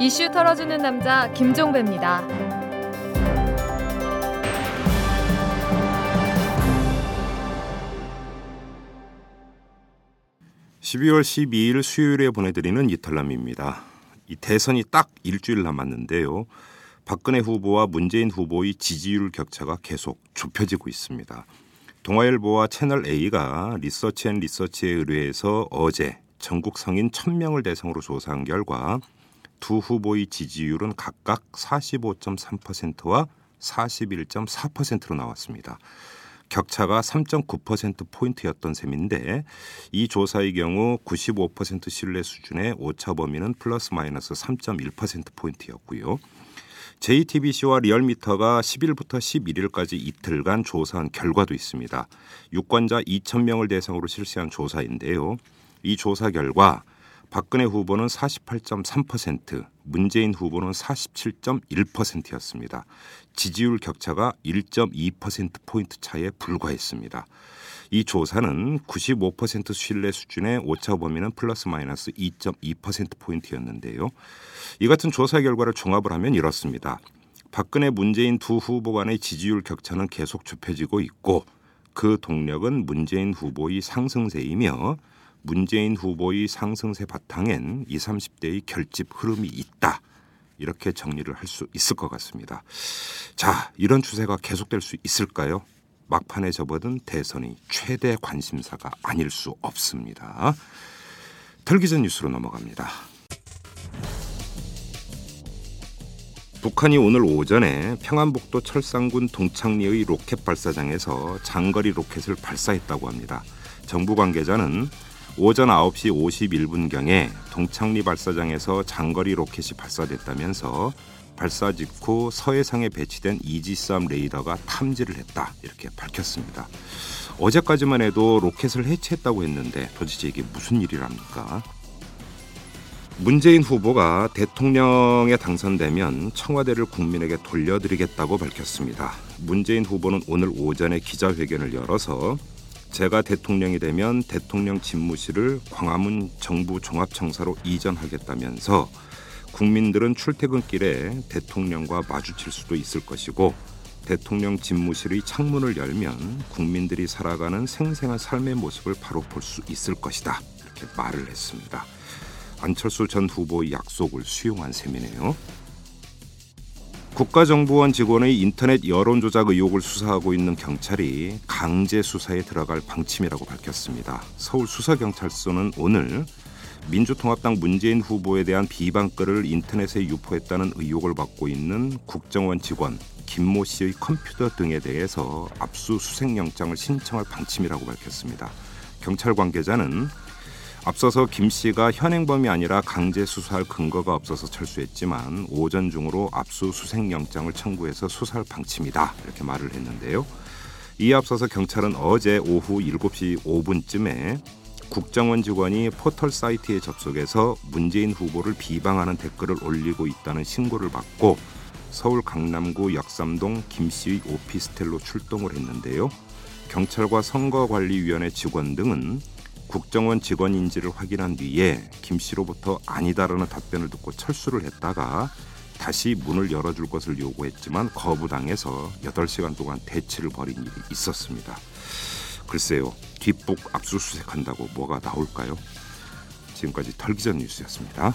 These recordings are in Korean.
이슈 털어주는 남자 김종배입니다. 12월 12일 수요일에 보내드리는 이털남입니다. 이 대선이 딱 일주일 남았는데요. 박근혜 후보와 문재인 후보의 지지율 격차가 계속 좁혀지고 있습니다. 동아일보와 채널 A가 리서치 앤 리서치에 의뢰해서 어제 전국 성인 1000명을 대상으로 조사한 결과 두 후보의 지지율은 각각 45.3%와 41.4%로 나왔습니다. 격차가 3.9%포인트였던 셈인데 이 조사의 경우 95% 신뢰 수준의 오차 범위는 플러스 마이너스 3.1%포인트였고요. JTBC와 리얼미터가 10일부터 11일까지 이틀간 조사한 결과도 있습니다. 유권자 2,000명을 대상으로 실시한 조사인데요. 이 조사 결과 박근혜 후보는 48.3%, 문재인 후보는 47.1%였습니다. 지지율 격차가 1.2%포인트 차에 불과했습니다. 이 조사는 95% 신뢰 수준의 오차 범위는 플러스 마이너스 2.2%포인트였는데요. 이 같은 조사 결과를 종합을 하면 이렇습니다. 박근혜 문재인 두 후보 간의 지지율 격차는 계속 좁혀지고 있고 그 동력은 문재인 후보의 상승세이며 문재인 후보의 상승세 바탕엔 20, 30대의 결집 흐름이 있다. 이렇게 정리를 할 수 있을 것 같습니다. 자, 이런 추세가 계속될 수 있을까요? 막판에 접어든 대선이 최대 관심사가 아닐 수 없습니다. 털기전 뉴스로 넘어갑니다. 북한이 오늘 오전에 평안북도 철산군 동창리의 로켓 발사장에서 장거리 로켓을 발사했다고 합니다. 정부 관계자는 오전 9시 51분경에 동창리 발사장에서 장거리 로켓이 발사됐다면서 발사 직후 서해상에 배치된 이지스함 레이더가 탐지를 했다 이렇게 밝혔습니다. 어제까지만 해도 로켓을 해체했다고 했는데 도대체 이게 무슨 일이랍니까? 문재인 후보가 대통령에 당선되면 청와대를 국민에게 돌려드리겠다고 밝혔습니다. 문재인 후보는 오늘 오전에 기자회견을 열어서 제가 대통령이 되면 대통령 집무실을 광화문 정부 종합청사로 이전하겠다면서 국민들은 출퇴근길에 대통령과 마주칠 수도 있을 것이고 대통령 집무실의 창문을 열면 국민들이 살아가는 생생한 삶의 모습을 바로 볼 수 있을 것이다. 이렇게 말을 했습니다. 안철수 전 후보의 약속을 수용한 셈이네요. 국가정보원 직원의 인터넷 여론조작 의혹을 수사하고 있는 경찰이 강제 수사에 들어갈 방침이라고 밝혔습니다. 서울수사경찰서는 오늘 민주통합당 문재인 후보에 대한 비방글을 인터넷에 유포했다는 의혹을 받고 있는 국정원 직원 김모 씨의 컴퓨터 등에 대해서 압수수색영장을 신청할 방침이라고 밝혔습니다. 경찰 관계자는 앞서서 김 씨가 현행범이 아니라 강제 수사할 근거가 없어서 철수했지만 오전 중으로 압수수색 영장을 청구해서 수사할 방침이다 이렇게 말을 했는데요. 이에 앞서서 경찰은 어제 오후 7시 5분쯤에 국정원 직원이 포털 사이트에 접속해서 문재인 후보를 비방하는 댓글을 올리고 있다는 신고를 받고 서울 강남구 역삼동 김 씨의 오피스텔로 출동을 했는데요. 경찰과 선거관리위원회 직원 등은 국정원 직원인지를 확인한 뒤에 김 씨로부터 아니다라는 답변을 듣고 철수를 했다가 다시 문을 열어줄 것을 요구했지만 거부당해서 8시간 동안 대치를 벌인 일이 있었습니다. 글쎄요, 뒷북 압수수색한다고 뭐가 나올까요? 지금까지 털기전 뉴스였습니다.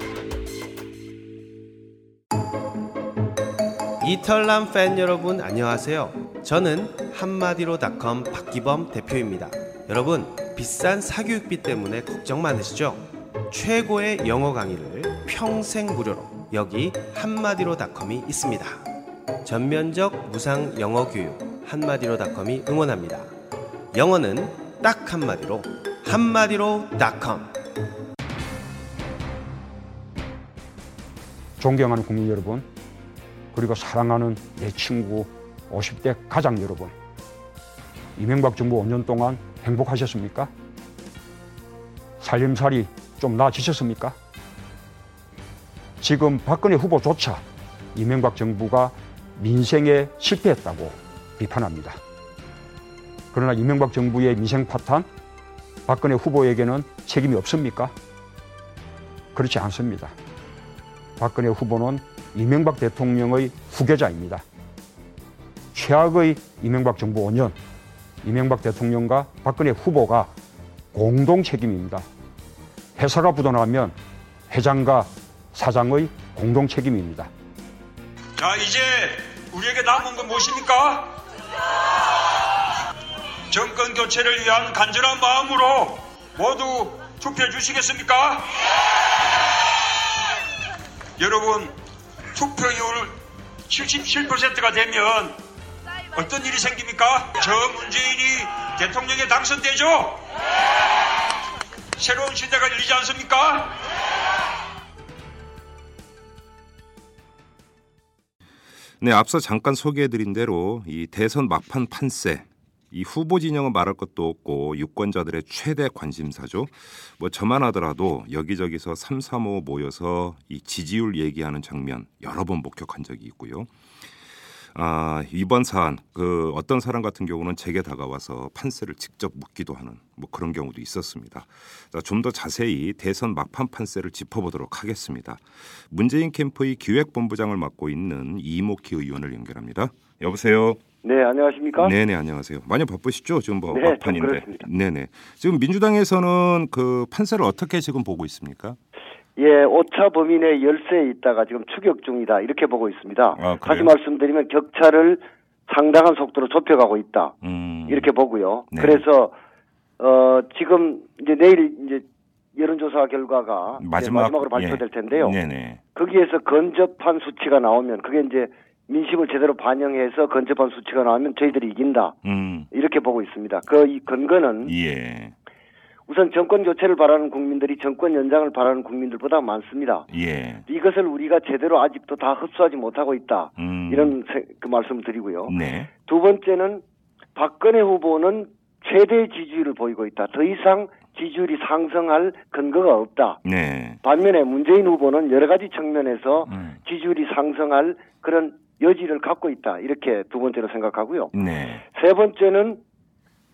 이털남 팬 여러분 안녕하세요. 저는 한마디로닷컴 박기범 대표입니다. 여러분 비싼 사교육비 때문에 걱정 많으시죠? 최고의 영어 강의를 평생 무료로 여기 한마디로닷컴이 있습니다. 전면적 무상 영어 교육 한마디로닷컴이 응원합니다. 영어는 딱 한마디로 한마디로닷컴 존경하는 국민 여러분, 그리고 사랑하는 내 친구 50대 가장 여러분, 이명박 정부 5년 동안 행복하셨습니까? 살림살이 좀 나아지셨습니까? 지금 박근혜 후보조차 이명박 정부가 민생에 실패했다고 비판합니다. 그러나 이명박 정부의 민생 파탄, 박근혜 후보에게는 책임이 없습니까? 그렇지 않습니다. 박근혜 후보는 이명박 대통령의 후계자입니다. 최악의 이명박 정부 5년, 이명박 대통령과 박근혜 후보가 공동 책임입니다. 회사가 부도나면 회장과 사장의 공동 책임입니다. 자, 이제 우리에게 남은 건 무엇입니까? 정권 교체를 위한 간절한 마음으로 모두 투표해 주시겠습니까? 여러분, 투표율 77%가 되면 어떤 일이 생깁니까? 저 문재인이 대통령에 당선되죠? 새로운 시대가 열리지 않습니까? 네, 앞서 잠깐 소개해드린 대로 이 대선 막판 판세, 이 후보 진영은 말할 것도 없고 유권자들의 최대 관심사죠. 뭐 저만 하더라도 여기저기서 삼삼오오 모여서 이 지지율 얘기하는 장면 여러 번 목격한 적이 있고요. 아, 이번 사안 그 어떤 사람 같은 경우는 제게 다가와서 판세를 직접 묻기도 하는 뭐 그런 경우도 있었습니다. 좀 더 자세히 대선 막판 판세를 짚어보도록 하겠습니다. 문재인 캠프의 기획본부장을 맡고 있는 이목희 의원을 연결합니다. 여보세요. 네, 안녕하십니까? 네 네, 안녕하세요. 많이 바쁘시죠? 지금 뭐 네, 막판인데. 네 네. 지금 민주당에서는 그 판세를 어떻게 지금 보고 있습니까? 예, 오차 범인의 열세에 있다가 지금 추격 중이다. 이렇게 보고 있습니다. 아, 다시 말씀드리면 격차를 상당한 속도로 좁혀가고 있다. 음. 이렇게 보고요. 네. 그래서 어 지금 이제 내일 이제 여론조사 결과가 마지막, 마지막으로 발표될 예. 텐데요. 네네. 거기에서 근접한 수치가 나오면 그게 이제 민심을 제대로 반영해서 근접한 수치가 나오면 저희들이 이긴다. 음. 이렇게 보고 있습니다. 그이 근거는 예. 우선 정권 교체를 바라는 국민들이 정권 연장을 바라는 국민들보다 많습니다. 예. 이것을 우리가 제대로 아직도 다 흡수하지 못하고 있다. 음. 이런 세- 그 말씀을 드리고요. 네. 두 번째는 박근혜 후보는 최대 지지율을 보이고 있다. 더 이상 지지율이 상승할 근거가 없다. 네. 반면에 문재인 후보는 여러 가지 측면에서 음. 지지율이 상승할 그런 여지를 갖고 있다. 이렇게 두 번째로 생각하고요. 네. 세 번째는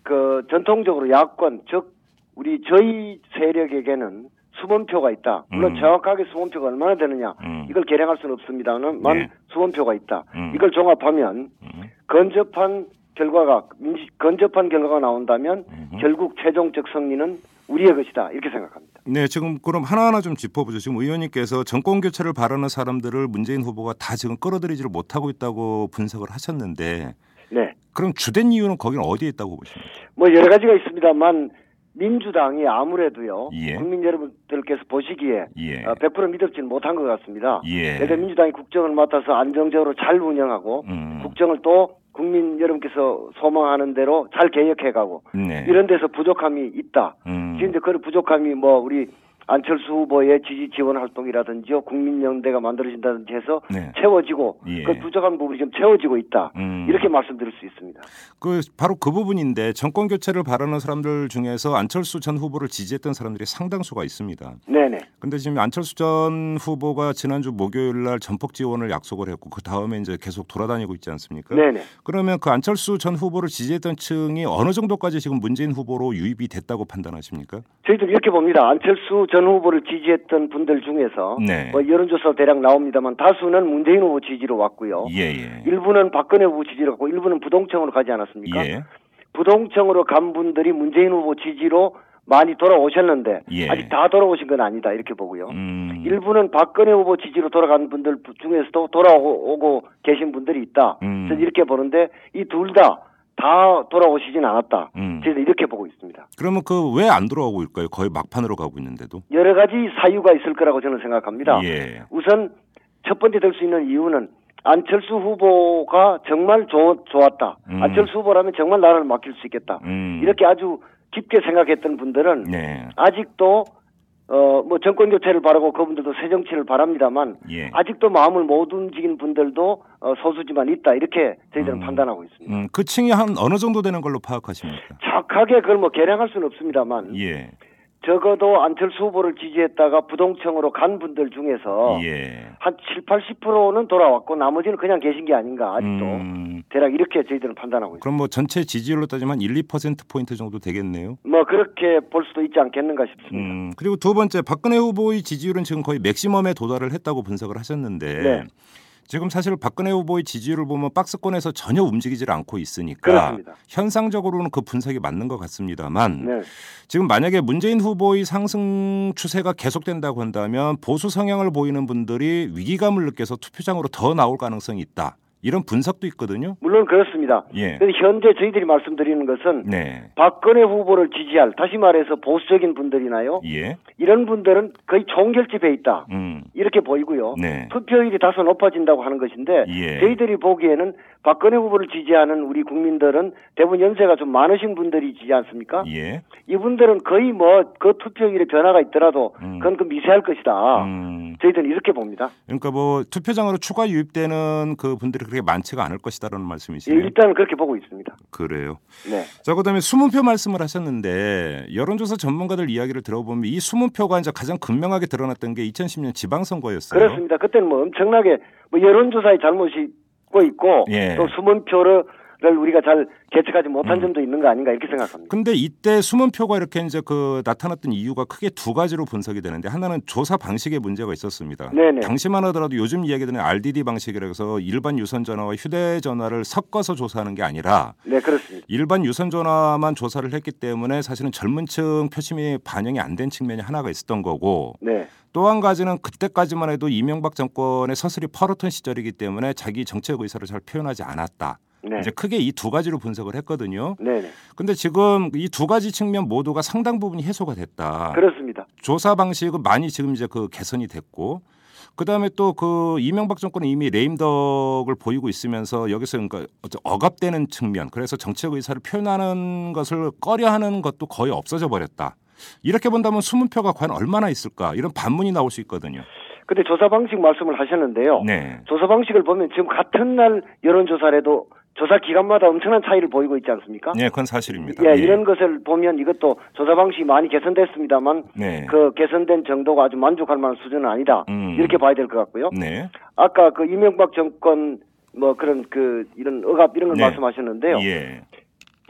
그 전통적으로 야권 즉 우리 저희 세력에게는 수범표가 있다. 물론 음. 정확하게 수범표가 얼마나 되느냐 음. 이걸 계량할 수는 없습니다만 네. 수범표가 있다. 음. 이걸 종합하면 음. 근접한 결과가 근접한 결과가 나온다면 음. 결국 최종적 승리는 우리의 것이다 이렇게 생각합니다. 네, 지금 그럼 하나하나 좀 짚어보죠. 지금 의원님께서 정권 교체를 바라는 사람들을 문재인 후보가 다 지금 끌어들이지를 못하고 있다고 분석을 하셨는데 네, 그럼 주된 이유는 거기는 어디에 있다고 보십니까? 뭐 여러 가지가 있습니다만 민주당이 아무래도요 예. 국민 여러분들께서 보시기에 예. 어, 100% 믿었지는 못한 것 같습니다. 예. 그래서 민주당이 국정을 맡아서 안정적으로 잘 운영하고 음. 국정을 또 국민 여러분께서 소망하는 대로 잘 개혁해가고 네. 이런 데서 부족함이 있다. 음. 지금 이제 그 부족함이 뭐 우리 안철수 후보의 지지 지원 활동이라든지요 국민연대가 만들어진다든지 해서 네. 채워지고 예. 그 부족한 부분이 좀 채워지고 있다. 음. 이렇게 말씀드릴 수 있습니다. 그 바로 그 부분인데 정권 교체를 바라는 사람들 중에서 안철수 전 후보를 지지했던 사람들이 상당수가 있습니다. 네네. 근데 지금 안철수 전 후보가 지난주 목요일 날 전폭 지원을 약속을 했고 그 다음에 이제 계속 돌아다니고 있지 않습니까? 네네. 그러면 그 안철수 전 후보를 지지했던 층이 어느 정도까지 지금 문재인 후보로 유입이 됐다고 판단하십니까? 저희들 이렇게 봅니다. 안철수 전 후보를 지지했던 분들 중에서 네. 뭐 여론조사 대략 나옵니다만 다수는 문재인 후보 지지로 왔고요. 예, 예. 일부는 박근혜 후보 지지로 갔고 일부는 부동층으로 가지 않았습니까? 예. 부동층으로 간 분들이 문재인 후보 지지로 많이 돌아오셨는데 예. 아직 다 돌아오신 건 아니다 이렇게 보고요. 음. 일부는 박근혜 후보 지지로 돌아간 분들 중에서도 돌아오고 계신 분들이 있다. 음. 저는 이렇게 보는데 이 둘 다 다 돌아오시진 않았다. 음. 저희는 이렇게 보고 있습니다. 그러면 그 왜 안 돌아오고 있을까요? 거의 막판으로 가고 있는데도. 여러 가지 사유가 있을 거라고 저는 생각합니다. 예. 우선 첫 번째 될 수 있는 이유는 안철수 후보가 정말 좋, 좋았다. 음. 안철수 후보라면 정말 나라를 맡길 수 있겠다. 음. 이렇게 아주 깊게 생각했던 분들은 네. 아직도 어, 뭐 정권 교체를 바라고 그분들도 새 정치를 바랍니다만 예. 아직도 마음을 못 움직인 분들도 어, 소수지만 있다 이렇게 저희들은 음. 판단하고 있습니다. 음, 그 층이 한 어느 정도 되는 걸로 파악하십니까? 정확하게 그걸 뭐 계량할 수는 없습니다만 예. 적어도 안철수 후보를 지지했다가 부동층으로 간 분들 중에서 예. 한 7, 80%는 돌아왔고 나머지는 그냥 계신 게 아닌가 아직도 음, 대략 이렇게 저희들은 판단하고 있습니다. 그럼 뭐 전체 지지율로 따지면 1, 2% 포인트 정도 되겠네요. 뭐 그렇게 볼 수도 있지 않겠는가 싶습니다. 음, 그리고 두 번째 박근혜 후보의 지지율은 지금 거의 맥시멈에 도달을 했다고 분석을 하셨는데 네. 지금 사실 박근혜 후보의 지지율을 보면 박스권에서 전혀 움직이질 않고 있으니까 그렇습니다. 현상적으로는 그 분석이 맞는 것 같습니다만 네. 지금 만약에 문재인 후보의 상승 추세가 계속된다고 한다면 보수 성향을 보이는 분들이 위기감을 느껴서 투표장으로 더 나올 가능성이 있다. 이런 분석도 있거든요. 물론 그렇습니다. 예. 그런데 현재 저희들이 말씀드리는 것은 네. 박근혜 후보를 지지할 다시 말해서 보수적인 분들이나요 예. 이런 분들은 거의 총결집에 있다 음. 이렇게 보이고요. 네. 투표율이 다소 높아진다고 하는 것인데 예. 저희들이 보기에는 박근혜 후보를 지지하는 우리 국민들은 대부분 연세가 좀 많으신 분들이지 않습니까? 예. 이분들은 거의 뭐 그 투표율에 변화가 있더라도 음. 그건 그 미세할 것이다. 음. 저희들은 이렇게 봅니다. 그러니까 뭐 투표장으로 추가 유입되는 그 분들이 그렇게 많지가 않을 것이다라는 예, 말씀이시네요. 일단은 그렇게 보고 있습니다. 그래요. 네. 자, 그다음에 수문표 말씀을 하셨는데 여론조사 전문가들 이야기를 들어보면 이 수문표가 이제 가장 극명하게 드러났던 게 2010년 지방선거였어요. 그렇습니다. 그때는 뭐 엄청나게 뭐 여론조사의 잘못이 있고 있고 예. 또 수문표를 우리가 잘 개척하지 못한 음. 점도 있는 거 아닌가 이렇게 생각합니다. 근데 이때 수문표가 이렇게 이제 그 나타났던 이유가 크게 두 가지로 분석이 되는데 하나는 조사 방식에 문제가 있었습니다. 네네. 당시만 하더라도 요즘 이야기되는 RDD 방식이라 해서 일반 유선 전화와 휴대 전화를 섞어서 조사하는 게 아니라 네, 그렇습니다. 일반 유선 전화만 조사를 했기 때문에 사실은 젊은층 표심이 반영이 안 된 측면이 하나가 있었던 거고 네. 또한 가지는 그때까지만 해도 이명박 정권의 서슬이 퍼렇던 시절이기 때문에 자기 정책 의사를 잘 표현하지 않았다. 네. 이제 크게 이 두 가지로 분석을 했거든요. 네, 네. 근데 지금 이 두 가지 측면 모두가 상당 부분이 해소가 됐다. 그렇습니다. 조사 방식은 많이 지금 이제 그 개선이 됐고 그다음에 또 그 이명박 정권은 이미 레임덕을 보이고 있으면서 여기서 그러니까 억압되는 측면 그래서 정책 의사를 표현하는 것을 꺼려하는 것도 거의 없어져 버렸다. 이렇게 본다면 수문표가 과연 얼마나 있을까 이런 반문이 나올 수 있거든요. 근데 조사 방식 말씀을 하셨는데요. 네. 조사 방식을 보면 지금 같은 날 여론조사라도 조사 기간마다 엄청난 차이를 보이고 있지 않습니까? 네, 그건 사실입니다. 예, 이런 것을 보면 이것도 조사 방식이 많이 개선됐습니다만 네. 그 개선된 정도가 아주 만족할 만한 수준은 아니다. 음. 이렇게 봐야 될 것 같고요. 네. 아까 그 이명박 정권 뭐 그런 그 이런 억압 이런 걸 네. 말씀하셨는데요. 예.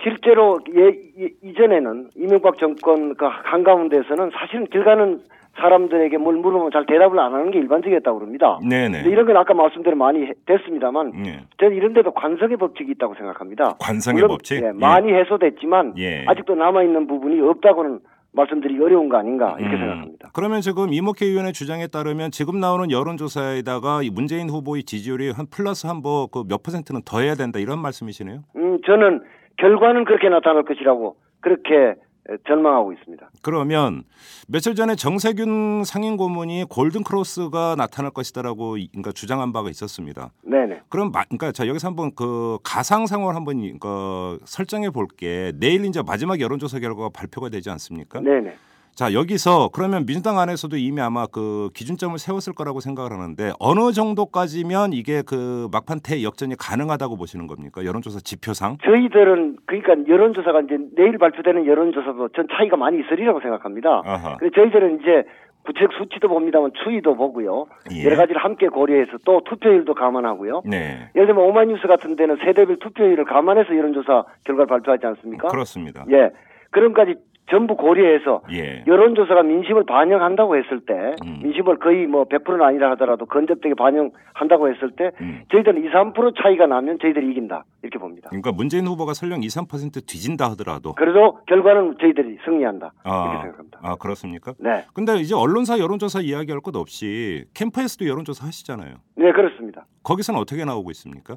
실제로 예, 이- 이전에는 이명박 정권 그 한가운데에서는 사실은 길 가는 사람들에게 뭘 물으면 잘 대답을 안 하는 게 일반적이었다고 그럽니다. 네, 네. 이런 건 아까 말씀대로 많이 해- 됐습니다만 예. 저는 이런 데도 관성의 법칙이 있다고 생각합니다. 관성의 물론, 법칙? 예, 예. 많이 해소됐지만 예. 아직도 남아 있는 부분이 없다고는 말씀드리기 어려운 거 아닌가 이렇게 음, 생각합니다. 그러면 지금 이목회 의원의 주장에 따르면 지금 나오는 여론조사에다가 이 문재인 후보의 지지율이 한 플러스 한뭐그몇 퍼센트는 더 해야 된다 이런 말씀이시네요. 음, 저는 결과는 그렇게 나타날 것이라고 그렇게 에, 전망하고 있습니다. 그러면 며칠 전에 정세균 상임 고문이 골든 크로스가 나타날 것이다라고 이- 그러니까 주장한 바가 있었습니다. 네네. 그럼 마, 그러니까 자 여기서 한번 그 가상 상황을 한번 이- 그 설정해 볼게. 내일 이제 마지막 여론조사 결과가 발표가 되지 않습니까? 네네. 자 여기서 그러면 민주당 안에서도 이미 아마 그 기준점을 세웠을 거라고 생각을 하는데 어느 정도까지면 이게 그 막판 대역전이 가능하다고 보시는 겁니까? 여론조사 지표상? 저희들은 그러니까 여론조사가 이제 내일 발표되는 여론조사도 전 차이가 많이 있으리라고 생각합니다. 아하. 그래서 저희들은 이제 구체적 수치도 봅니다만 추이도 보고요. 예. 여러 가지를 함께 고려해서 또 투표율도 감안하고요. 네. 예를 들면 오마이뉴스 같은 데는 세대별 투표율을 감안해서 여론조사 결과를 발표하지 않습니까? 그렇습니다. 예. 그런 까지 전부 고려해서 예. 여론조사가 민심을 반영한다고 했을 때 음. 민심을 거의 뭐 100%는 아니라 하더라도 건접되게 반영한다고 했을 때 음. 저희들은 2, 3% 차이가 나면 저희들이 이긴다 이렇게 봅니다. 그러니까 문재인 후보가 설령 2, 3% 뒤진다 하더라도 그래도 결과는 저희들이 승리한다 이렇게 아, 생각합니다. 아 그렇습니까? 네, 근데 이제 언론사 여론조사 이야기할 것 없이 캠프에서도 여론조사 하시잖아요. 네 그렇습니다. 거기서는 어떻게 나오고 있습니까?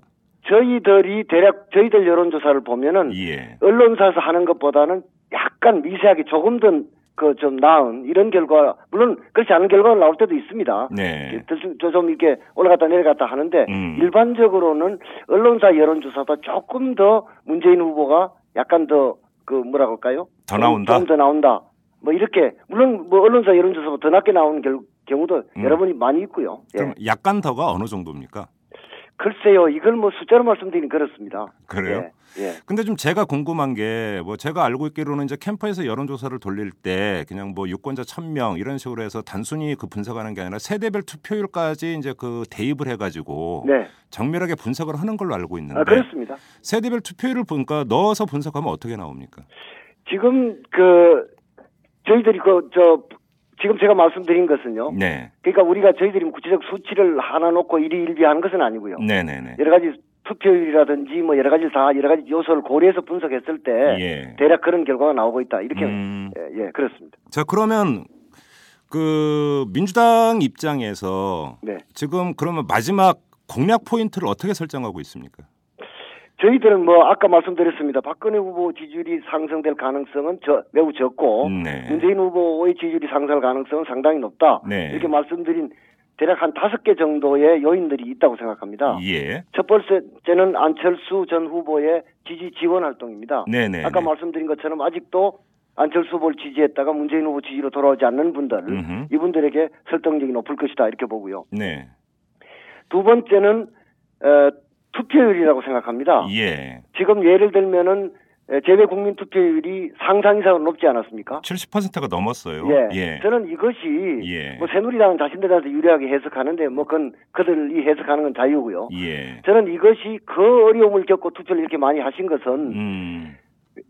저희들이 대략 저희들 여론조사를 보면은 예. 언론사에서 하는 것보다는 약간 미세하게 조금 더 그 좀 나은 이런 결과 물론 그렇지 않은 결과가 나올 때도 있습니다. 네. 좀, 좀 이렇게 올라갔다 내려갔다 하는데 음. 일반적으로는 언론사 여론조사보다 조금 더 문재인 후보가 약간 더 그 뭐라고 할까요? 더 나온다? 좀 더 나온다. 뭐 이렇게 물론 뭐 언론사 여론조사보다 더 낮게 나오는 결- 경우도 음. 여러분이 많이 있고요. 예. 그럼 약간 더가 어느 정도입니까? 글쎄요, 이걸 뭐 숫자로 말씀드리긴 그렇습니다. 그래요? 예. 예. 근데 좀 제가 궁금한 게 뭐 제가 알고 있기로는 이제 캠퍼에서 여론조사를 돌릴 때 그냥 뭐 유권자 1000명 이런 식으로 해서 단순히 그 분석하는 게 아니라 세대별 투표율까지 이제 그 대입을 해가지고 네. 정밀하게 분석을 하는 걸로 알고 있는데 아, 그렇습니다. 세대별 투표율을 보니까 넣어서 분석하면 어떻게 나옵니까? 지금 그 저희들이 그 저 지금 제가 말씀드린 것은요. 네, 그러니까 우리가 저희들이 구체적 수치를 하나 놓고 일희일비하는 것은 아니고요. 네, 네, 네. 여러 가지 투표율이라든지 뭐 여러 가지 다 여러 가지 요소를 고려해서 분석했을 때 예. 대략 그런 결과가 나오고 있다. 이렇게 음. 예, 예, 그렇습니다. 자 그러면 그 민주당 입장에서 네. 지금 그러면 마지막 공략 포인트를 어떻게 설정하고 있습니까? 저희들은 뭐 아까 말씀드렸습니다. 박근혜 후보 지지율이 상승될 가능성은 저, 매우 적고 네. 문재인 후보의 지지율이 상승할 가능성은 상당히 높다. 네. 이렇게 말씀드린 대략 한 다섯 개 정도의 요인들이 있다고 생각합니다. 예. 첫 번째는 안철수 전 후보의 지지 지원 활동입니다. 네네. 아까 말씀드린 것처럼 아직도 안철수 후보를 지지했다가 문재인 후보 지지로 돌아오지 않는 분들 음흠. 이분들에게 설득력이 높을 것이다 이렇게 보고요. 네. 두 번째는 어, 투표율이라고 생각합니다. 예. 지금 예를 들면은 에, 재외 국민 투표율이 상상 이상으로 높지 않았습니까? 70%가 넘었어요. 예. 예. 저는 이것이 예. 뭐 새누리당은 자신들한테 유리하게 해석하는데 뭐 그건 그들이 해석하는 건 자유고요. 예. 저는 이것이 그 어려움을 겪고 투표를 이렇게 많이 하신 것은 음.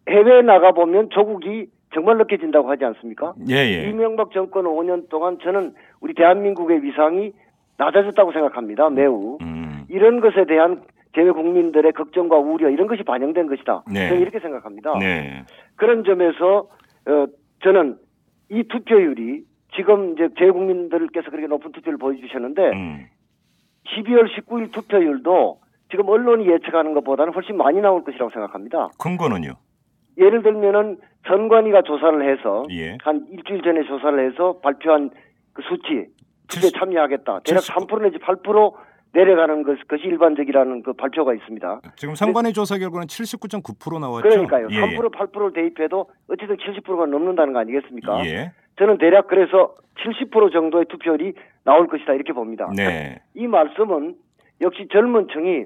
해외에 나가 보면 조국이 정말 느껴진다고 하지 않습니까? 예, 예. 이명박 정권 5년 동안 저는 우리 대한민국의 위상이 낮아졌다고 생각합니다. 매우 음. 이런 것에 대한 재외 국민들의 걱정과 우려 이런 것이 반영된 것이다. 네. 저는 이렇게 생각합니다. 네. 그런 점에서 어, 저는 이 투표율이 지금 이제 재외 국민들께서 그렇게 높은 투표를 보여주셨는데 음. 12월 19일 투표율도 지금 언론이 예측하는 것보다는 훨씬 많이 나올 것이라고 생각합니다. 근거는요? 예를 들면은 선관위가 조사를 해서 예. 한 일주일 전에 조사를 해서 발표한 그 수치 70 참여하겠다. 대략 79 3% 내지 8% 내려가는 것, 것이 일반적이라는 그 발표가 있습니다. 지금 상관의 조사 결과는 79.9% 나왔죠. 그러니까요. 예, 3% 8%를 대입해도 어쨌든 70%가 넘는다는 거 아니겠습니까? 예. 저는 대략 그래서 70% 정도의 투표율이 나올 것이다 이렇게 봅니다. 네. 이 말씀은 역시 젊은 층이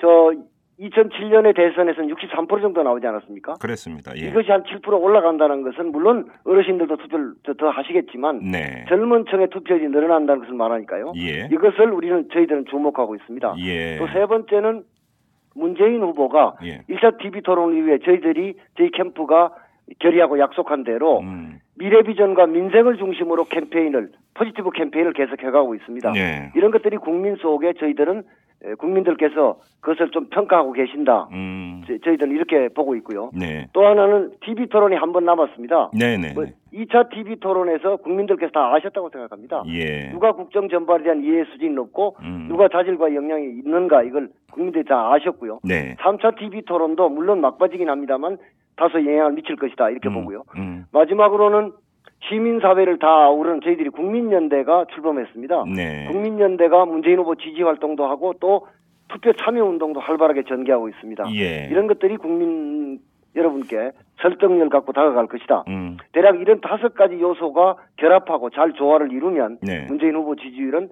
저 2007년의 대선에서는 63% 정도 나오지 않았습니까? 그랬습니다. 예. 이것이 한 7% 올라간다는 것은 물론 어르신들도 투표를 더, 더 하시겠지만 네. 젊은 층의 투표율이 늘어난다는 것을 말하니까요. 예. 이것을 우리는 저희들은 주목하고 있습니다. 예. 또세 번째는 문재인 후보가 예. 1차 TV 토론 이후에 저희들이 저희 캠프가 결의하고 약속한 대로 음. 미래 비전과 민생을 중심으로 캠페인을 포지티브 캠페인을 계속해가고 있습니다. 네. 이런 것들이 국민 속에 저희들은 에, 국민들께서 그것을 좀 평가하고 계신다. 음. 저, 저희들은 이렇게 보고 있고요. 네. 또 하나는 TV 토론이 한 번 남았습니다. 네, 네. 뭐 네. 2차 TV 토론에서 국민들께서 다 아셨다고 생각합니다. 예. 누가 국정 전반에 대한 이해 수준이 높고 음. 누가 자질과 역량이 있는가 이걸 국민들이 다 아셨고요. 네. 3차 TV 토론도 물론 막바지긴 합니다만 다소 영향을 미칠 것이다 이렇게 음, 보고요. 음. 마지막으로는 시민사회를 다 아우르는 저희들이 국민연대가 출범했습니다. 네. 국민연대가 문재인 후보 지지 활동도 하고 또 투표 참여 운동도 활발하게 전개하고 있습니다. 예. 이런 것들이 국민 여러분께 설득력을 갖고 다가갈 것이다. 음. 대략 이런 다섯 가지 요소가 결합하고 잘 조화를 이루면 네. 문재인 후보 지지율은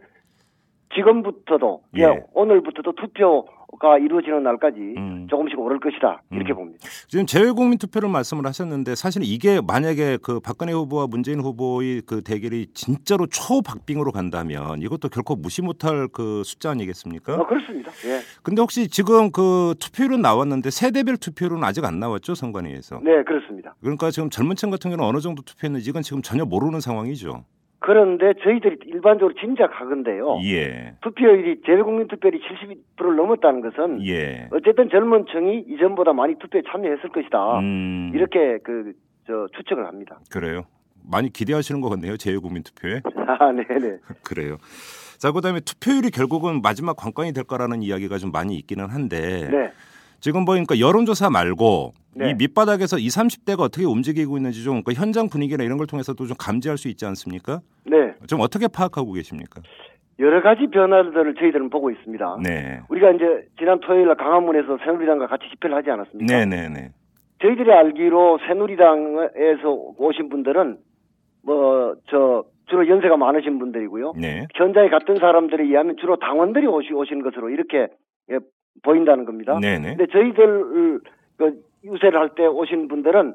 지금부터도 예. 예, 오늘부터도 투표 가 이루어지는 날까지 음. 조금씩 오를 것이다 이렇게 음. 봅니다. 지금 재외국민 투표를 말씀을 하셨는데 사실 이게 만약에 그 박근혜 후보와 문재인 후보의 그 대결이 진짜로 초박빙으로 간다면 이것도 결코 무시 못할 그 숫자 아니겠습니까? 어, 그렇습니다. 예. 근데 혹시 지금 그 투표율은 나왔는데 세대별 투표율은 아직 안 나왔죠 선관위에서. 네, 그렇습니다. 그러니까 지금 젊은 층 같은 경우는 어느 정도 투표했는지 이건 지금 전혀 모르는 상황이죠. 그런데 저희들이 일반적으로 짐작하건데요. 예. 투표율이 재외국민 투표율이 70%를 넘었다는 것은 예. 어쨌든 젊은 층이 이전보다 많이 투표에 참여했을 것이다. 음. 이렇게 그 저 추측을 합니다. 그래요. 많이 기대하시는 것 같네요. 재외국민 투표에. 아, 네, 네. 그래요. 자, 그다음에 투표율이 결국은 마지막 관건이 될 거라는 이야기가 좀 많이 있기는 한데 네. 지금 보니까 여론조사 말고 네. 이 밑바닥에서 20, 30대가 어떻게 움직이고 있는지 좀 그 현장 분위기나 이런 걸 통해서도 좀 감지할 수 있지 않습니까? 네. 좀 어떻게 파악하고 계십니까? 여러 가지 변화들을 저희들은 보고 있습니다. 네. 우리가 이제 지난 토요일 날 강화문에서 새누리당과 같이 집회를 하지 않았습니까? 네, 네, 네. 저희들이 알기로 새누리당에서 오신 분들은 뭐 저 주로 연세가 많으신 분들이고요. 네. 현장에 갔던 사람들에 의하면 주로 당원들이 오시, 오신 것으로 이렇게 예, 보인다는 겁니다. 네네. 근데 저희들 그 유세를 할 때 오신 분들은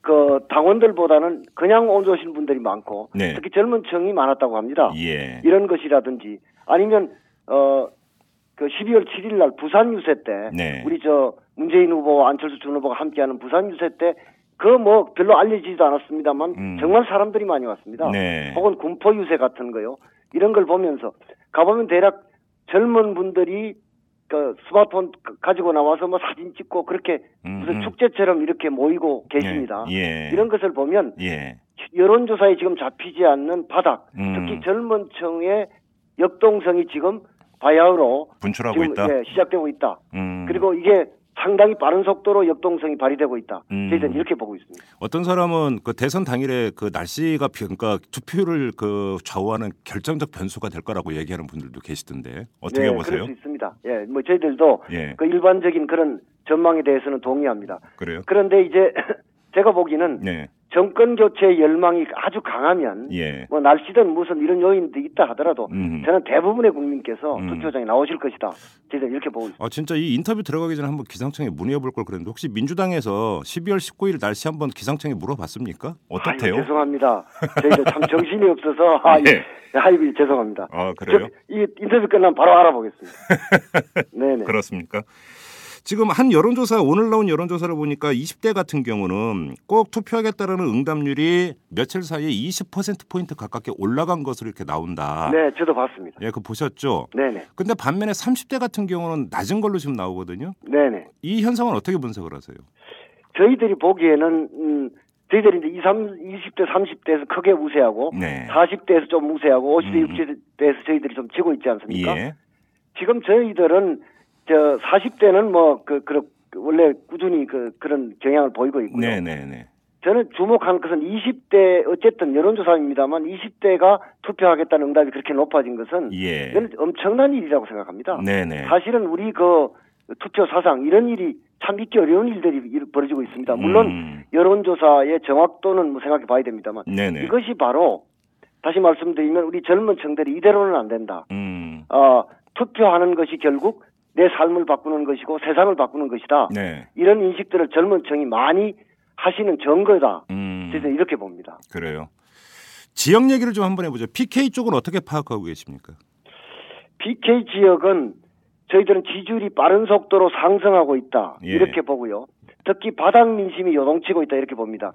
그 당원들보다는 그냥 오신 분들이 많고 네. 특히 젊은 층이 많았다고 합니다. 예. 이런 것이라든지 아니면 어 그 12월 7일 날 부산 유세 때 네. 우리 저 문재인 후보와 안철수 전 후보가 함께하는 부산 유세 때 그 뭐 별로 알려지지도 않았습니다만 음. 정말 사람들이 많이 왔습니다. 네. 혹은 군포 유세 같은 거요. 이런 걸 보면서 가보면 대략 젊은 분들이 그 스마트폰 가- 가지고 나와서 뭐 사진 찍고 그렇게 음, 무슨 음. 축제처럼 이렇게 모이고 계십니다. 예. 이런 것을 보면 예. 여론조사에 지금 잡히지 않는 바닥, 음. 특히 젊은 층의 역동성이 지금 바야흐로 분출하고 지금 있다. 예, 시작되고 있다. 음. 그리고 이게 상당히 빠른 속도로 역동성이 발휘되고 있다. 음. 저희들은 이렇게 보고 있습니다. 어떤 사람은 그 대선 당일에 그 날씨가 비- 그러니까 투표를 그 좌우하는 결정적 변수가 될 거라고 얘기하는 분들도 계시던데 어떻게 네, 보세요? 그럴 수 있습니다. 예, 뭐 저희들도 예. 그 일반적인 그런 전망에 대해서는 동의합니다. 그래요? 그런데 이제 제가 보기에는 네. 정권 교체 열망이 아주 강하면 예. 뭐 날씨든 무슨 이런 요인도 있다 하더라도 음. 저는 대부분의 국민께서 음. 투표장에 나오실 것이다. 저희들 이렇게 보고 있습니다. 아 진짜 이 인터뷰 들어가기 전에 한번 기상청에 문의해 볼 걸 그랬는데 혹시 민주당에서 12월 19일 날씨 한번 기상청에 물어봤습니까? 어떻대요? 아이고, 죄송합니다. 저희들 참 정신이 없어서 아이, 예. 아이고 죄송합니다. 아 그래요? 저, 이 인터뷰 끝나면 바로 알아보겠습니다. 네네. 그렇습니까? 지금 한 여론조사 오늘 나온 여론조사를 보니까 20대 같은 경우는 꼭 투표하겠다라는 응답률이 며칠 사이에 20% 포인트 가깝게 올라간 것으로 이렇게 나온다. 네, 저도 봤습니다. 예, 그 보셨죠? 네 네. 근데 반면에 30대 같은 경우는 낮은 걸로 지금 나오거든요. 네 네. 이 현상은 어떻게 분석을 하세요? 저희들이 보기에는 음, 저희들이 이제 20, 20대, 30대에서 크게 우세하고 네. 40대에서 좀 우세하고 50대, 음. 60대에서 저희들이 좀 지고 있지 않습니까? 예. 지금 저희들은 저 40대는 뭐 그 그, 원래 꾸준히 그 그런 경향을 보이고 있고요. 네, 네, 네. 저는 주목한 것은 20대 어쨌든 여론조사입니다만 20대가 투표하겠다는 응답이 그렇게 높아진 것은 예. 이건 엄청난 일이라고 생각합니다. 네, 네. 사실은 우리 그 투표 사상 이런 일이 참 있기 어려운 일들이 일- 벌어지고 있습니다. 물론 음. 여론조사의 정확도는 뭐 생각해 봐야 됩니다만 네, 네. 이것이 바로 다시 말씀드리면 우리 젊은 층들이 이대로는 안 된다. 음. 어, 투표하는 것이 결국 내 삶을 바꾸는 것이고 세상을 바꾸는 것이다. 네. 이런 인식들을 젊은 층이 많이 하시는 증거다. 음. 저는 이렇게 봅니다. 그래요. 지역 얘기를 좀 한번 해보죠. PK 쪽은 어떻게 파악하고 계십니까? PK 지역은 저희들은 지지율이 빠른 속도로 상승하고 있다. 예. 이렇게 보고요. 특히 바닥 민심이 요동치고 있다. 이렇게 봅니다.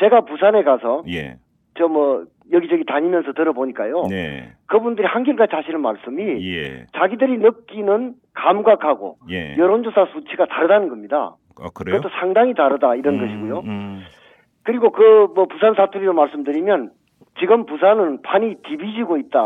제가 부산에 가서 예. 저뭐 여기저기 다니면서 들어보니까요. 네. 그분들이 한결같이 하시는 말씀이 예. 자기들이 느끼는 감각하고 예. 여론조사 수치가 다르다는 겁니다. 어, 그래요? 그것도 상당히 다르다 이런 음, 것이고요. 음. 그리고 그 뭐 부산 사투리로 말씀드리면 지금 부산은 판이 디비지고 있다.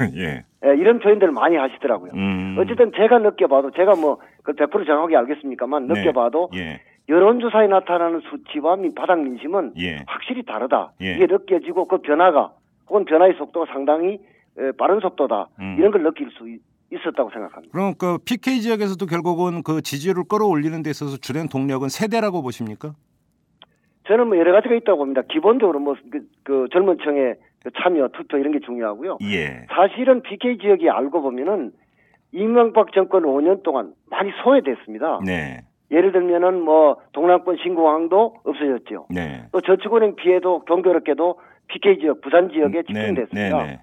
예. 예, 이런 표현들을 많이 하시더라고요. 음. 어쨌든 제가 느껴봐도 제가 뭐 그 100% 정확하게 알겠습니까만 네. 느껴봐도 예. 여론조사에 나타나는 수치와 민- 바닥 민심은 예. 확실히 다르다. 예. 이게 느껴지고 그 변화가 혹은 변화의 속도가 상당히 에, 빠른 속도다. 음. 이런 걸 느낄 수 있- 있었다고 생각합니다. 그럼 그 PK 지역에서도 결국은 그 지지율을 끌어올리는 데 있어서 주된 동력은 세대라고 보십니까? 저는 뭐 여러 가지가 있다고 봅니다. 기본적으로 뭐그 젊은 층의 그 참여, 투표 이런 게 중요하고요. 예. 사실은 PK 지역이 알고 보면은 이명박 정권 5년 동안 많이 소외됐습니다. 네. 예를 들면은 뭐 동남권 신공항도 없어졌죠. 네. 또 저축은행 피해도 경교롭게도 PK 지역, 부산 지역에 네, 집중됐습니다. 네, 네.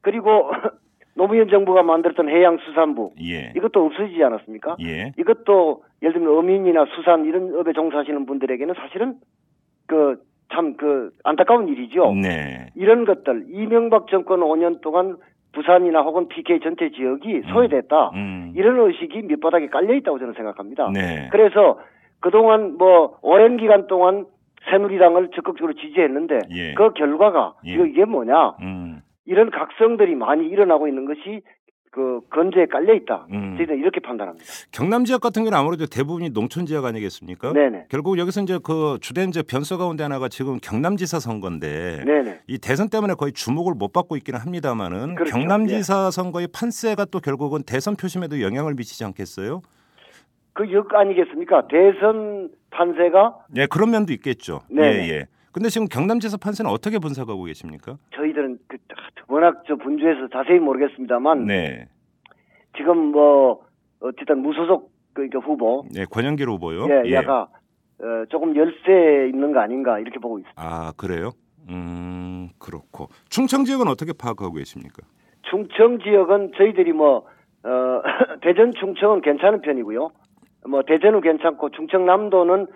그리고 노무현 정부가 만들었던 해양수산부 예. 이것도 없어지지 않았습니까? 예. 이것도 예를 들면 어민이나 수산 이런 업에 종사하시는 분들에게는 사실은 그 참그 안타까운 일이죠. 네. 이런 것들 이명박 정권 5년 동안 부산이나 혹은 PK 전체 지역이 소외됐다. 음. 이런 의식이 밑바닥에 깔려 있다고 저는 생각합니다. 네. 그래서 그동안 뭐 오랜 기간 동안 새누리당을 적극적으로 지지했는데 예. 그 결과가 예. 이게 뭐냐 음. 이런 각성들이 많이 일어나고 있는 것이 그 건재에 깔려 있다. 음. 저희는 이렇게 판단합니다. 경남 지역 같은 경우는 아무래도 대부분이 농촌 지역 아니겠습니까? 네네. 결국 여기서 이제 그 주된 이제 변수 가운데 하나가 지금 경남지사 선거인데 네네. 이 대선 때문에 거의 주목을 못 받고 있기는 합니다만은 그렇죠. 경남지사 선거의 판세가 또 결국은 대선 표심에도 영향을 미치지 않겠어요? 그 역 아니겠습니까? 대선 판세가 예, 그런 면도 있겠죠. 네. 예, 예. 근데 지금 경남지사 판세는 어떻게 분석하고 계십니까? 저희들은 그, 워낙 저 분주해서 자세히 모르겠습니다만 네. 지금 뭐 어쨌든 무소속 그 이제 후보 예, 권영길 후보요. 예, 야가 어, 조금 열세 있는 거 아닌가 이렇게 보고 있습니다. 아, 그래요? 음, 그렇고. 충청 지역은 어떻게 파악하고 계십니까? 충청 지역은 저희들이 뭐 어, 대전 충청은 괜찮은 편이고요. 뭐 대전은 괜찮고 충청남도는 어,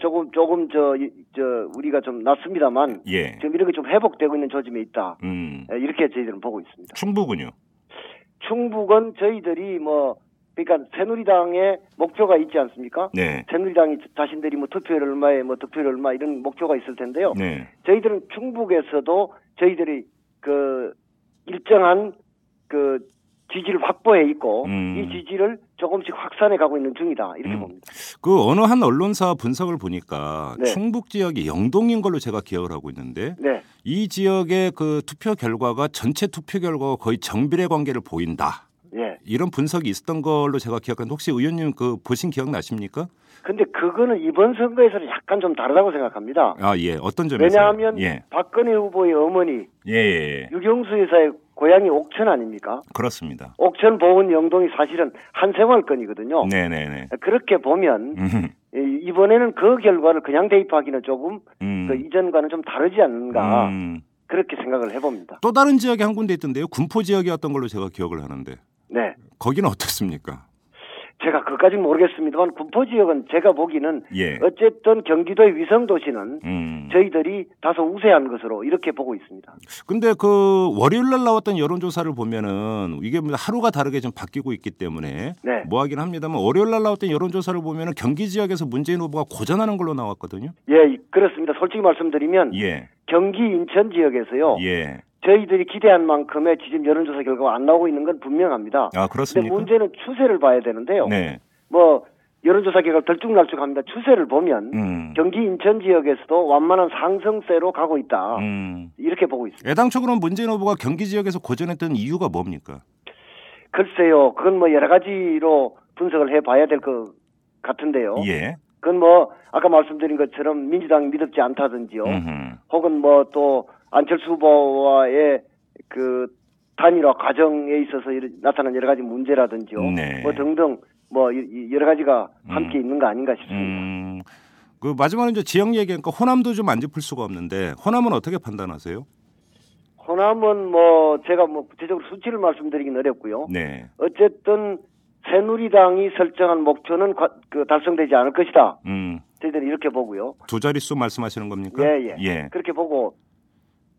조금 조금 저, 이- 저 우리가 좀 낮습니다만 예. 지금 이렇게 좀 회복되고 있는 조짐에 있다. 음. 예, 이렇게 저희들은 보고 있습니다. 충북은요? 충북은 저희들이 뭐 그러니까 새누리당의 목표가 있지 않습니까? 네. 새누리당이 자신들이 뭐 투표율 얼마에 뭐 득표율 얼마 이런 목표가 있을 텐데요. 네. 저희들은 충북에서도 저희들이 그 일정한 그 지지를 확보해 있고 음. 이 지지를 조금씩 확산해 가고 있는 중이다 이렇게 음. 봅니다. 그 어느 한 언론사 분석을 보니까 네. 충북 지역이 영동인 걸로 제가 기억을 하고 있는데 네, 이 지역의 그 투표 결과가 전체 투표 결과와 거의 정비례 관계를 보인다. 예. 이런 분석이 있었던 걸로 제가 기억하는데 혹시 의원님 그 보신 기억 나십니까? 근데 그거는 이번 선거에서는 약간 좀 다르다고 생각합니다. 아, 예. 어떤 점에서? 왜냐하면 예. 박근혜 후보의 어머니 예, 예, 예. 유경수 여사의 고향이 옥천 아닙니까? 그렇습니다. 옥천 보은 영동이 사실은 한 생활권이거든요. 네, 네, 네. 그렇게 보면 음. 이- 이번에는 그 결과를 그냥 대입하기는 조금 음. 그 이전과는 좀 다르지 않는가 음. 그렇게 생각을 해봅니다. 또 다른 지역이 한 군데 있던데요. 군포 지역이었던 걸로 제가 기억을 하는데. 네, 거기는 어떻습니까? 제가 그까지 모르겠습니다만 군포 지역은 제가 보기는 예. 어쨌든 경기도의 위성 도시는 음. 저희들이 다소 우세한 것으로 이렇게 보고 있습니다. 근데 그 월요일 날 나왔던 여론조사를 보면은 이게 뭐 하루가 다르게 좀 바뀌고 있기 때문에 네. 뭐 하긴 합니다만 월요일 날 나왔던 여론조사를 보면은 경기 지역에서 문재인 후보가 고전하는 걸로 나왔거든요. 예, 그렇습니다. 솔직히 말씀드리면 예. 경기 인천 지역에서요. 예. 저희들이 기대한 만큼의 지금 여론조사 결과가 안 나오고 있는 건 분명합니다. 아, 근데 그렇습니까? 문제는 추세를 봐야 되는데요. 네. 뭐 여론조사 결과 들쭉날쭉합니다. 추세를 보면 음. 경기 인천 지역에서도 완만한 상승세로 가고 있다. 음. 이렇게 보고 있습니다. 애당초 그럼 문재인 후보가 경기 지역에서 고전했던 이유가 뭡니까? 글쎄요, 그건 뭐 여러 가지로 분석을 해봐야 될 것 같은데요. 예. 그건 뭐 아까 말씀드린 것처럼 민주당 믿었지 않다든지요. 음흠. 혹은 뭐또 안철수 후보와의 그 단일화 과정에 있어서 나타난 여러 가지 문제라든지요. 네. 뭐 등등 뭐 여러 가지가 함께 음. 있는 거 아닌가 싶습니다. 음. 그 마지막으로 이제 지역 얘기니까 호남도 좀 안 짚을 수가 없는데 호남은 어떻게 판단하세요? 호남은 뭐 제가 뭐 구체적으로 수치를 말씀드리긴 어렵고요. 네. 어쨌든 새누리당이 설정한 목표는 과- 그 달성되지 않을 것이다. 음. 저희들이 이렇게 보고요. 두 자릿수 말씀하시는 겁니까? 예, 예. 예. 그렇게 보고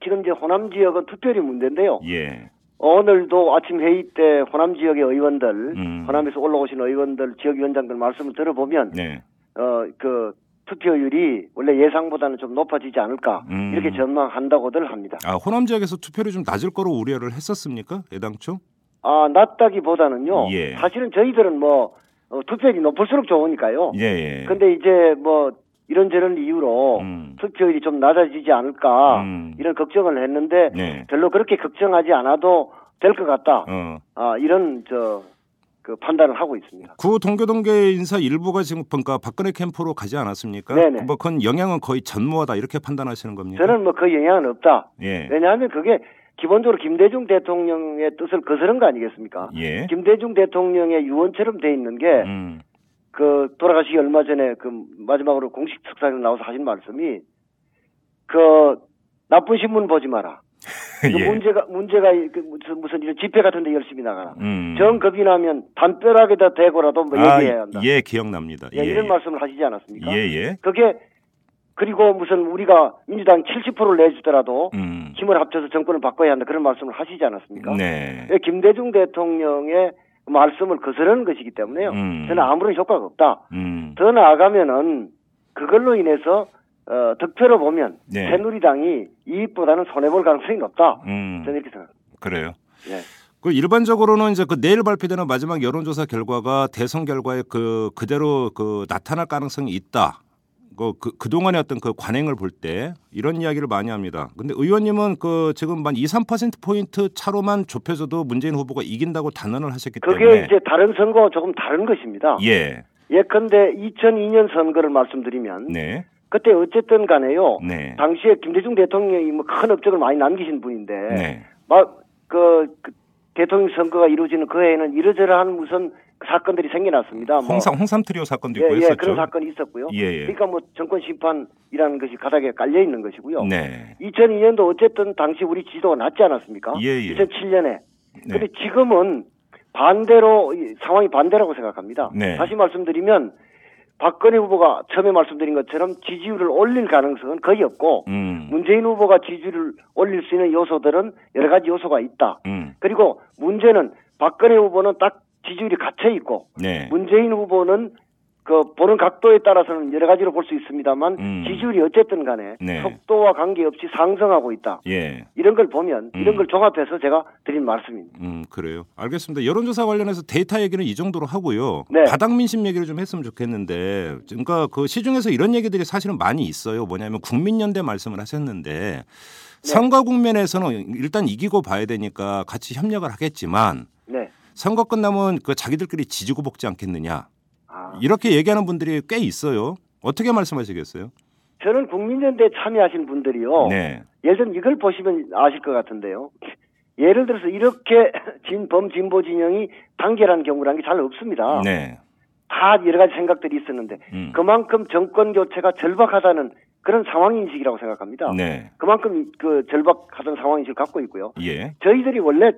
지금 이제 호남 지역은 투표율이 문제인데요. 예. 오늘도 아침 회의 때 호남 지역의 의원들, 음. 호남에서 올라오신 의원들, 지역위원장들 말씀을 들어보면 네. 어 그 투표율이 원래 예상보다는 좀 높아지지 않을까 음. 이렇게 전망한다고들 합니다. 아, 호남 지역에서 투표율이 좀 낮을 거로 우려를 했었습니까? 애당초? 아 낮다기보다는요. 예. 사실은 저희들은 뭐 어, 투표율이 높을수록 좋으니까요. 예, 예. 근데 이제 뭐 이런저런 이유로 음. 투표율이 좀 낮아지지 않을까 음. 이런 걱정을 했는데 네. 별로 그렇게 걱정하지 않아도 될 것 같다. 어. 아, 이런 저 그 판단을 하고 있습니다. 구 동교동계 인사 일부가 지금 그러니까 박근혜 캠프로 가지 않았습니까? 네네. 뭐 그건 영향은 거의 전무하다 이렇게 판단하시는 겁니까? 저는 뭐 그 영향은 없다. 예. 왜냐하면 그게 기본적으로 김대중 대통령의 뜻을 거스른 거 아니겠습니까? 예. 김대중 대통령의 유언처럼 돼 있는 게 음. 그 돌아가시기 얼마 전에 그 마지막으로 공식 석상에 나와서 하신 말씀이 그 나쁜 신문 보지 마라. 그 예. 문제가 문제가 그 무슨 무슨 이런 집회 같은데 열심히 나가라. 음. 정겁이 나면 담벼락에다 대고라도 뭐 아, 얘기해야 한다. 예, 기억납니다. 예, 이런 말씀을 하시지 않았습니까? 예, 예. 그게 그리고 무슨 우리가 민주당 70%를 내주더라도 음. 힘을 합쳐서 정권을 바꿔야 한다 그런 말씀을 하시지 않았습니까? 네. 예, 김대중 대통령의 말씀을 거스르는 것이기 때문에요. 음. 저는 아무런 효과가 없다. 음. 더 나아가면은 그걸로 인해서 어, 득표로 보면 네. 새누리당이 이익보다는 손해 볼 가능성이 높다. 음. 저는 이렇게 생각합니다. 그래요. 예. 그 일반적으로는 이제 그 내일 발표되는 마지막 여론조사 결과가 대선 결과에 그 그대로 그 나타날 가능성이 있다. 그, 그, 그동안의 어떤 그 관행을 볼 때 이런 이야기를 많이 합니다. 근데 의원님은 그 지금 한 2, 3%포인트 차로만 좁혀져도 문재인 후보가 이긴다고 단언을 하셨기 그게 때문에 이제 다른 선거와 조금 다른 것입니다. 예. 예컨대 2002년 선거를 말씀드리면 네. 그때 어쨌든 간에요. 네. 당시에 김대중 대통령이 뭐 큰 업적을 많이 남기신 분인데 네. 막 그, 그 대통령 선거가 이루어지는 그 해에는 이러저러한 무슨 사건들이 생겨났습니다. 뭐 홍삼 홍삼 트리오 사건도 있고 예, 예, 했었죠. 그런 사건이 있었고요. 예, 예. 그러니까 뭐 정권 심판이라는 것이 가닥에 깔려 있는 것이고요. 네. 2002년도 어쨌든 당시 우리 지도가 낮지 않았습니까? 예, 예. 2007년에. 네. 근데 지금은 반대로 이 상황이 반대라고 생각합니다. 네. 다시 말씀드리면 박근혜 후보가 처음에 말씀드린 것처럼 지지율을 올릴 가능성은 거의 없고 음. 문재인 후보가 지지율을 올릴 수 있는 요소들은 여러 가지 요소가 있다. 음. 그리고 문제는 박근혜 후보는 딱 지지율이 갇혀 있고 네. 문재인 후보는 그 보는 각도에 따라서는 여러 가지로 볼 수 있습니다만 음. 지지율이 어쨌든 간에 네. 속도와 관계없이 상승하고 있다. 예. 이런 걸 보면 음. 이런 걸 종합해서 제가 드린 말씀입니다. 음, 그래요. 알겠습니다. 여론조사 관련해서 데이터 얘기는 이 정도로 하고요. 네. 바닥 민심 얘기를 좀 했으면 좋겠는데, 그러니까 그 시중에서 이런 얘기들이 사실은 많이 있어요. 뭐냐면 국민연대 말씀을 하셨는데, 네. 선거 국면에서는 일단 이기고 봐야 되니까 같이 협력을 하겠지만, 네. 선거 끝나면 그 자기들끼리 지지고 볶지 않겠느냐. 아, 이렇게 얘기하는 분들이 꽤 있어요. 어떻게 말씀하시겠어요? 저는 국민연대 참여하신 분들이요. 네. 예를 들면 이걸 보시면 아실 것 같은데요. 예를 들어서 이렇게 진범 진보 진영이 단결한 경우라는 게 잘 없습니다. 네. 다 여러 가지 생각들이 있었는데 음. 그만큼 정권 교체가 절박하다는 그런 상황 인식이라고 생각합니다. 네. 그만큼 그 절박하다는 상황 인식을 갖고 있고요. 예. 저희들이 원래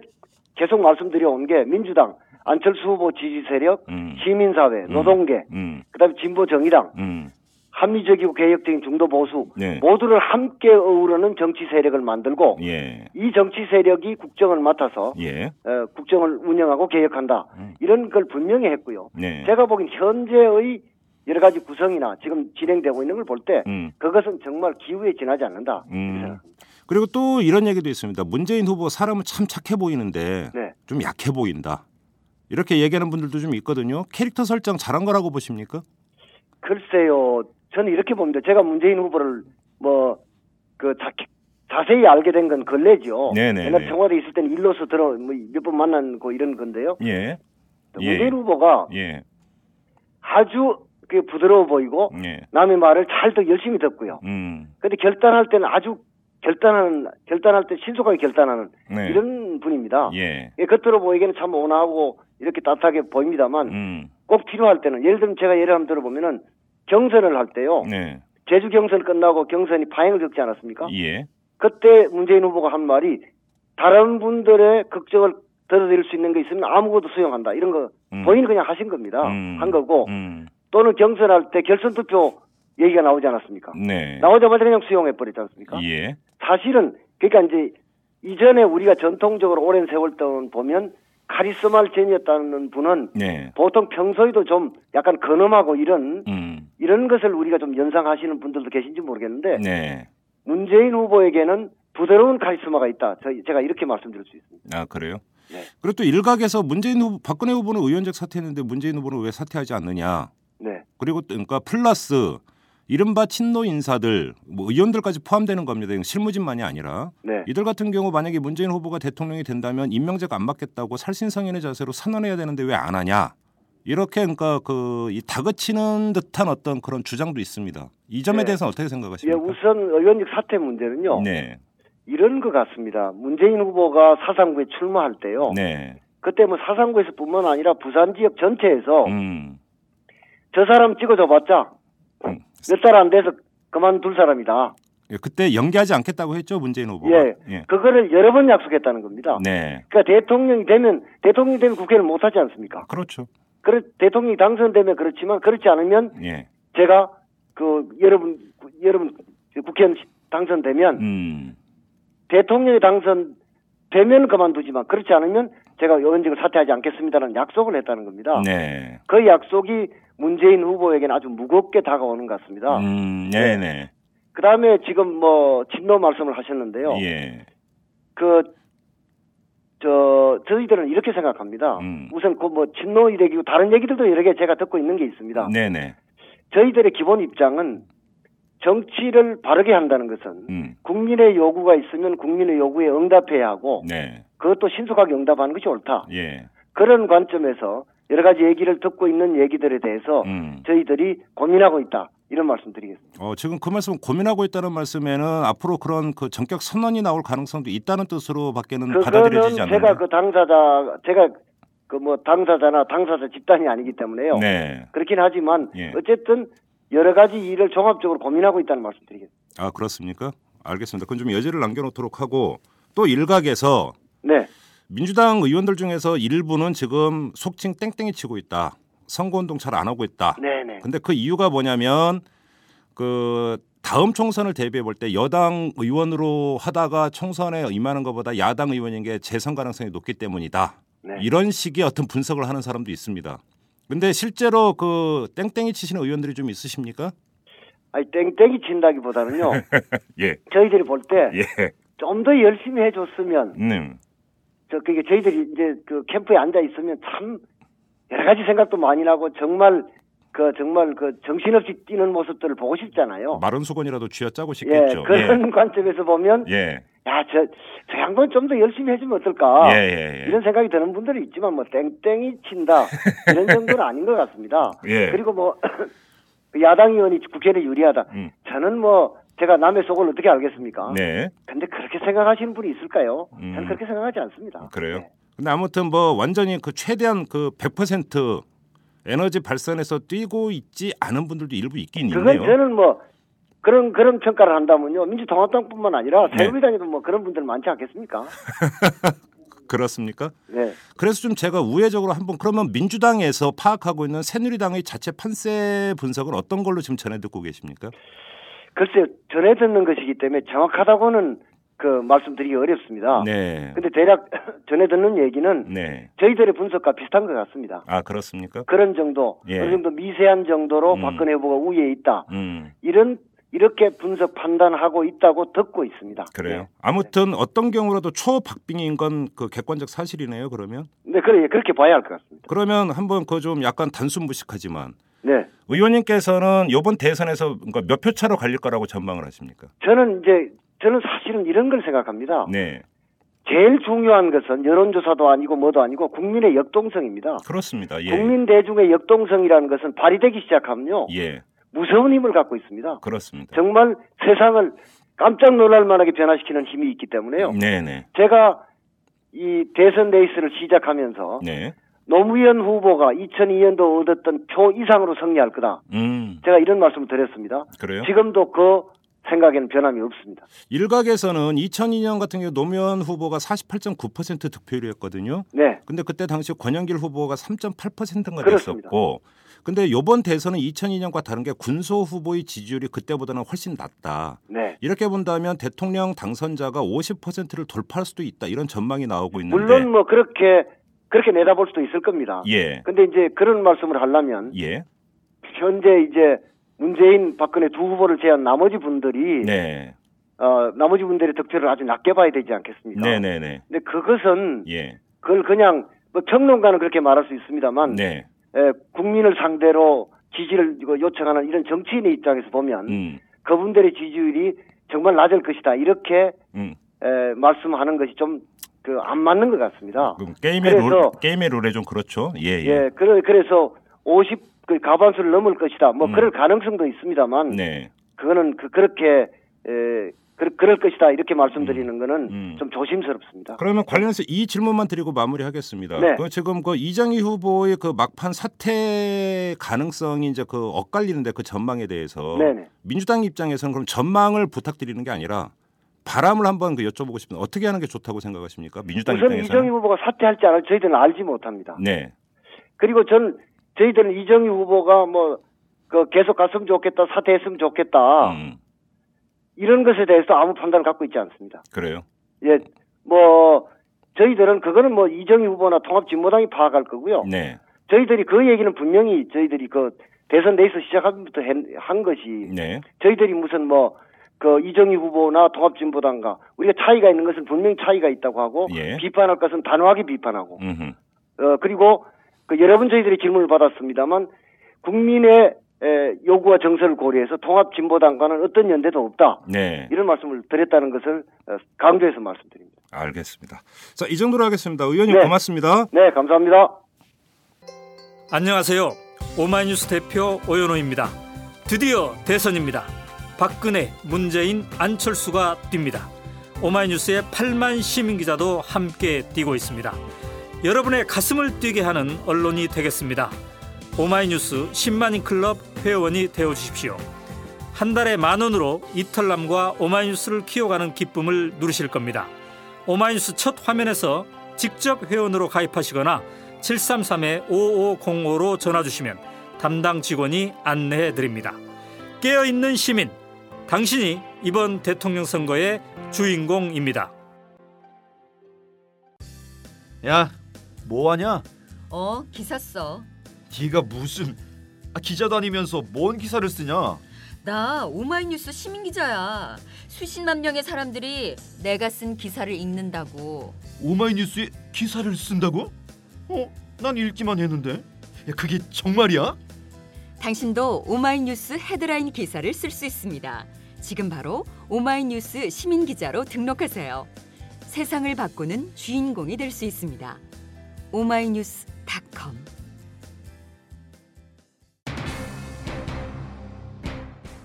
계속 말씀드려 온 게 민주당, 안철수 후보 지지 세력, 음. 시민사회, 노동계, 음. 그다음에 진보 정의당, 음. 합리적이고 개혁적인 중도 보수 네. 모두를 함께 어우르는 정치 세력을 만들고 예. 이 정치 세력이 국정을 맡아서 예. 어, 국정을 운영하고 개혁한다 음. 이런 걸 분명히 했고요. 네. 제가 보기엔 현재의 여러 가지 구성이나 지금 진행되고 있는 걸 볼때 음. 그것은 정말 기후에 지나지 않는다. 음. 그리고 또 이런 얘기도 있습니다. 문재인 후보 사람은 참 착해 보이는데 네. 좀 약해 보인다. 이렇게 얘기하는 분들도 좀 있거든요. 캐릭터 설정 잘한 거라고 보십니까? 글쎄요, 저는 이렇게 봅니다. 제가 문재인 후보를 뭐그 자세히 알게 된 건 근래죠. 네네네. 옛날 청와대 있을 때는 일로서 들어 뭐 몇 번 만난 거 이런 건데요. 예. 문재인 예. 후보가 예. 아주 그 부드러워 보이고 예. 남의 말을 잘듣 열심히 듣고요. 음. 근데 결단할 때는 아주 결단하는 결단할 때 신속하게 결단하는 네. 이런 분입니다. 예. 예, 겉으로 보이기에는 참 온화하고 이렇게 따뜻하게 보입니다만 음. 꼭 필요할 때는 예를 들면 제가 예를 한번 들어보면은 경선을 할 때요. 네. 제주 경선 끝나고 경선이 파행을 겪지 않았습니까? 예. 그때 문재인 후보가 한 말이 다른 분들의 걱정을 들어드릴 수 있는 게 있으면 아무것도 수용한다. 이런 거 음. 본인이 그냥 하신 겁니다. 음. 한 거고 음. 또는 경선할 때 결선 투표 얘기가 나오지 않았습니까? 네. 나오자마자 그냥 수용해 버렸지 않습니까? 예. 사실은 그러니까 이제 이전에 우리가 전통적으로 오랜 세월 동안 보면 카리스마를 지녔다는 분은 네. 보통 평소에도 좀 약간 근엄하고 이런 음. 이런 것을 우리가 좀 연상하시는 분들도 계신지 모르겠는데 네. 문재인 후보에게는 부드러운 카리스마가 있다. 저희 제가 이렇게 말씀드릴 수 있습니다. 아 그래요? 네. 그리고 또 일각에서 문재인 후보, 박근혜 후보는 의원직 사퇴했는데 문재인 후보는 왜 사퇴하지 않느냐? 네. 그리고 또 그러니까 플러스 이른바 친노 인사들, 뭐 의원들까지 포함되는 겁니다. 실무진만이 아니라 네. 이들 같은 경우 만약에 문재인 후보가 대통령이 된다면 임명제가 안 받겠다고 살신성인의 자세로 선언해야 되는데 왜 안 하냐? 이렇게 그러니까 그 이 다그치는 듯한 어떤 그런 주장도 있습니다. 이 점에 네. 대해서는 어떻게 예, 생각하십니까? 우선 의원직 사퇴 문제는요. 네, 이런 것 같습니다. 문재인 후보가 사상구에 출마할 때요. 네, 그때 뭐 사상구에서뿐만 아니라 부산 지역 전체에서 음, 저 사람 찍어줘봤자 음. 몇 달 안 돼서 그만둘 사람이다. 예, 그때 연기하지 않겠다고 했죠 문재인 후보가. 예. 그거를 여러 번 약속했다는 겁니다. 네, 그러니까 대통령이 되면 대통령이 되면 국회를 못 하지 않습니까? 그렇죠. 그래 대통령이 당선되면 그렇지만 그렇지 않으면 예, 제가 그 여러분 여러분 국회의원 당선되면 음, 대통령이 당선되면 그만두지만 그렇지 않으면 제가 의원직을 사퇴하지 않겠습니다라는 약속을 했다는 겁니다. 네, 그 약속이 문재인 후보에게는 아주 무겁게 다가오는 것 같습니다. 음, 네, 네, 그 다음에 지금 뭐 진노 말씀을 하셨는데요. 예, 그, 저, 저희들은 이렇게 생각합니다. 음. 우선 그 뭐 진노 얘기고 다른 얘기들도 여러 개 제가 듣고 있는 게 있습니다. 네, 네, 저희들의 기본 입장은 정치를 바르게 한다는 것은 음, 국민의 요구가 있으면 국민의 요구에 응답해야 하고 네, 그것도 신속하게 응답하는 것이 옳다. 예, 그런 관점에서 여러 가지 얘기를 듣고 있는 얘기들에 대해서 음. 저희들이 고민하고 있다 이런 말씀드리겠습니다. 어, 지금 그 말씀 고민하고 있다는 말씀에는 앞으로 그런 그 전격 선언이 나올 가능성도 있다는 뜻으로밖에는 받아들여지지 않나요? 제가 그 당사자 제가 그 뭐 당사자나 당사자 집단이 아니기 때문에요. 네. 그렇긴 하지만 예. 어쨌든 여러 가지 일을 종합적으로 고민하고 있다는 말씀드리겠습니다. 아 그렇습니까? 알겠습니다. 그건 좀 여지를 남겨놓도록 하고 또 일각에서 네, 민주당 의원들 중에서 일부는 지금 속칭 땡땡이 치고 있다. 선거운동 잘 안 하고 있다. 네, 네. 근데 그 이유가 뭐냐면 그 다음 총선을 대비해 볼 때 여당 의원으로 하다가 총선에 임하는 것보다 야당 의원인 게 재선 가능성이 높기 때문이다. 네. 이런 식의 어떤 분석을 하는 사람도 있습니다. 근데 실제로 그 땡땡이 치시는 의원들이 좀 있으십니까? 아니 땡땡이 친다기보다는요. 예. 저희들이 볼 때 좀더 예. 열심히 해줬으면 음. 저 그게 저희들이 이제 그 캠프에 앉아 있으면 참 여러 가지 생각도 많이 나고 정말 그 정말 그 정신없이 뛰는 모습들을 보고 싶잖아요. 마른 수건이라도 쥐어짜고 예, 싶겠죠. 그런 관점에서 보면 예. 야, 저, 저 양반 좀 더 열심히 해주면 어떨까? 예, 예, 예. 이런 생각이 드는 분들이 있지만 뭐 땡땡이 친다 이런 정도는 아닌 것 같습니다. 예. 그리고 뭐그 야당 의원이 국회를 유리하다. 음. 저는 뭐 제가 남의 속을 어떻게 알겠습니까? 네. 근데 그렇게 생각하시는 분이 있을까요? 음. 저는 그렇게 생각하지 않습니다. 그래요. 네. 근데 아무튼 뭐 완전히 그 최대한 그 100% 에너지 발산에서 뛰고 있지 않은 분들도 일부 있긴 그건 있네요. 저는 뭐 그런 그런 평가를 한다면요 민주통합당뿐만 아니라 네. 새누리당에도 뭐 그런 분들 많지 않겠습니까? 그렇습니까? 네. 그래서 좀 제가 우회적으로 한번 그러면 민주당에서 파악하고 있는 새누리당의 자체 판세 분석은 어떤 걸로 지금 전해 듣고 계십니까? 글쎄요 전해 듣는 것이기 때문에 정확하다고는 그 말씀드리기 어렵습니다. 네. 근데 대략 전해 듣는 얘기는 네. 저희들의 분석과 비슷한 것 같습니다. 아 그렇습니까? 그런 정도, 예. 어느 정도 미세한 정도로 음. 박근혜 후보가 우위에 있다. 음 이런 이렇게 분석 판단하고 있다고 듣고 있습니다. 그래요. 아무튼 어떤 경우라도 초박빙인 건 그 객관적 사실이네요. 그러면 네, 네 그래 그렇게 봐야 할 것 같습니다. 그러면 한번 그 좀 약간 단순 무식하지만 네, 의원님께서는 이번 대선에서 몇 표 차로 갈릴 거라고 전망을 하십니까? 저는 이제 저는 사실은 이런 걸 생각합니다. 네, 제일 중요한 것은 여론조사도 아니고 뭐도 아니고 국민의 역동성입니다. 그렇습니다. 예, 국민 대중의 역동성이라는 것은 발휘되기 시작하면요 예, 무서운 힘을 갖고 있습니다. 그렇습니다. 정말 세상을 깜짝 놀랄 만하게 변화시키는 힘이 있기 때문에요. 네, 네, 제가 이 대선 레이스를 시작하면서 네, 노무현 후보가 2002년도 얻었던 표 이상으로 승리할 거다. 음, 제가 이런 말씀을 드렸습니다. 그래요. 지금도 그 생각에는 변함이 없습니다. 일각에서는 2002년 같은 경우 노무현 후보가 48.9% 득표율이었거든요. 네. 근데 그때 당시 권영길 후보가 3.8%인가 그렇습니다. 됐었고, 근데 이번 대선은 2002년과 다른 게 군소 후보의 지지율이 그때보다는 훨씬 낮다. 네. 이렇게 본다면 대통령 당선자가 50%를 돌파할 수도 있다 이런 전망이 나오고 있는데 물론 뭐 그렇게 그렇게 내다볼 수도 있을 겁니다. 예 근데 이제 그런 말씀을 하려면 예. 현재 이제 문재인 박근혜 두 후보를 제한 나머지 분들이 네. 어 나머지 분들의 득표를 아주 낮게 봐야 되지 않겠습니까? 네, 네, 네. 근데 그것은 예. 그걸 그냥 뭐 평론가는 그렇게 말할 수 있습니다만 네. 에, 국민을 상대로 지지를 요청하는 이런 정치인의 입장에서 보면 음. 그분들의 지지율이 정말 낮을 것이다 이렇게 음. 에, 말씀하는 것이 좀 그 안 맞는 것 같습니다. 그럼 게임의 그래서- 룰 게임의 룰에 좀 그렇죠. 예, 예. 예, 그래, 그래서 50, 그 가반수를 넘을 것이다. 뭐, 음. 그럴 가능성도 있습니다만, 네. 그거는 그, 그렇게, 에, 그, 그럴 것이다. 이렇게 말씀드리는 거는 음. 좀 조심스럽습니다. 그러면 관련해서 이 질문만 드리고 마무리하겠습니다. 네. 그 지금 그 이정희 후보의 그 막판 사퇴 가능성이 이제 그 엇갈리는데 그 전망에 대해서 네네. 민주당 입장에서는 그럼 전망을 부탁드리는 게 아니라 바람을 한번 그 여쭤보고 싶은데 어떻게 하는 게 좋다고 생각하십니까? 민주당 우선 입장에서는 이정희 후보가 사퇴할지 안 할지 저희들은 알지 못합니다. 네. 그리고 전, 저희들은 이정희 후보가 뭐, 그 계속 갔으면 좋겠다, 사퇴했으면 좋겠다. 음, 이런 것에 대해서 아무 판단을 갖고 있지 않습니다. 그래요. 예, 뭐, 저희들은 그거는 뭐 이정희 후보나 통합진보당이 파악할 거고요. 네. 저희들이 그 얘기는 분명히 저희들이 그 대선 레이스 시작하면부터 한, 한 것이 네. 저희들이 무슨 뭐 그 이정희 후보나 통합진보당과 우리가 차이가 있는 것은 분명히 차이가 있다고 하고 예. 비판할 것은 단호하게 비판하고 음흠. 어 그리고 그 여러 번 저희들이 질문을 받았습니다만 국민의 에, 요구와 정서를 고려해서 통합진보당과는 어떤 연대도 없다 네. 이런 말씀을 드렸다는 것을 어, 강조해서 말씀드립니다. 알겠습니다. 자, 이 정도로 하겠습니다. 의원님 네. 고맙습니다. 네 감사합니다. 안녕하세요. 오마이뉴스 대표 오연호입니다. 드디어 대선입니다. 박근혜, 문재인, 안철수가 뜁니다. 오마이뉴스의 8만 시민 기자도 함께 뛰고 있습니다. 여러분의 가슴을 뛰게 하는 언론이 되겠습니다. 오마이뉴스 10만인 클럽 회원이 되어 주십시오. 한 달에 만 원으로 이털남과 오마이뉴스를 키워가는 기쁨을 누리실 겁니다. 오마이뉴스 첫 화면에서 직접 회원으로 가입하시거나 733-5505로 전화 주시면 담당 직원이 안내해 드립니다. 깨어있는 시민, 당신이 이번 대통령 선거의 주인공입니다. 야, 뭐 하냐? 어, 기사 써. 네가 무슨 아, 기자도 아니면서 뭔 기사를 쓰냐? 나 오마이뉴스 시민 기자야. 수십만 명의 사람들이 내가 쓴 기사를 읽는다고. 오마이뉴스에 기사를 쓴다고? 어, 난 읽기만 했는데. 야, 그게 정말이야? 당신도 오마이뉴스 헤드라인 기사를 쓸 수 있습니다. 지금 바로 오마이뉴스 시민 기자로 등록하세요. 세상을 바꾸는 주인공이 될 수 있습니다. 오마이뉴스닷컴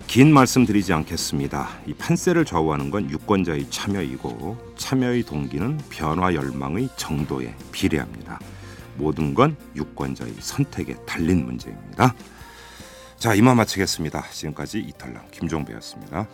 긴 말씀 드리지 않겠습니다. 이 판세를 좌우하는 건 유권자의 참여이고 참여의 동기는 변화 열망의 정도에 비례합니다. 모든 건 유권자의 선택에 달린 문제입니다. 자, 이만 마치겠습니다. 지금까지 이탈남 김종배였습니다.